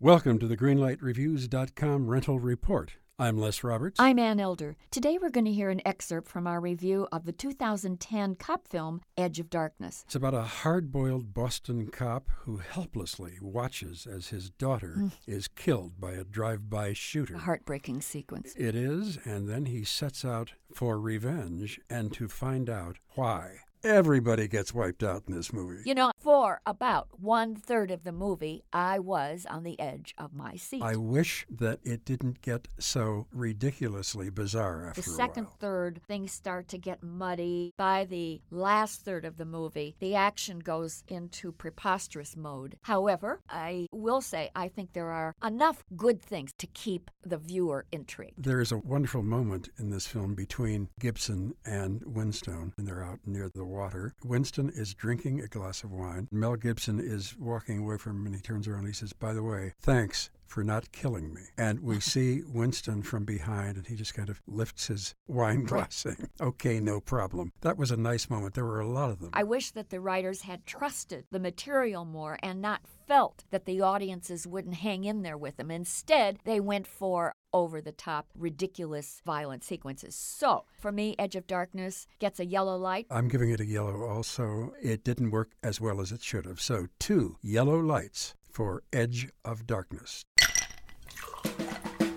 Welcome to the GreenlightReviews.com rental report. I'm Les Roberts. I'm Ann Elder. Today we're going to hear an excerpt from our review of the 2010 cop film Edge of Darkness. It's about a hard boiled Boston cop who helplessly watches as his daughter mm. is killed by a drive by shooter. A heartbreaking sequence. It is, and then he sets out for revenge and to find out why. Everybody gets wiped out in this movie. You know, for about one third of the movie, I was on the edge of my seat. I wish that it didn't get so ridiculously bizarre after the second third, things start to get muddy. By the last third of the movie, the action goes into preposterous mode. However, I will say I think there are enough good things to keep the viewer intrigued. There is a wonderful moment in this film between Gibson and Winstone, and they're out near the water. Winstone is drinking a glass of wine. Mel Gibson is walking away from him and he turns around and he says, By the way, thanks for not killing me. And we see Winstone from behind, and he just kind of lifts his wine glass, saying, Okay, no problem. That was a nice moment. There were a lot of them. I wish that the writers had trusted the material more and not felt that the audiences wouldn't hang in there with them. Instead, they went for over the top, ridiculous, violent sequences. So, for me, Edge of Darkness gets a yellow light. I'm giving it a yellow also. It didn't work as well as it should have. So, two yellow lights for Edge of Darkness.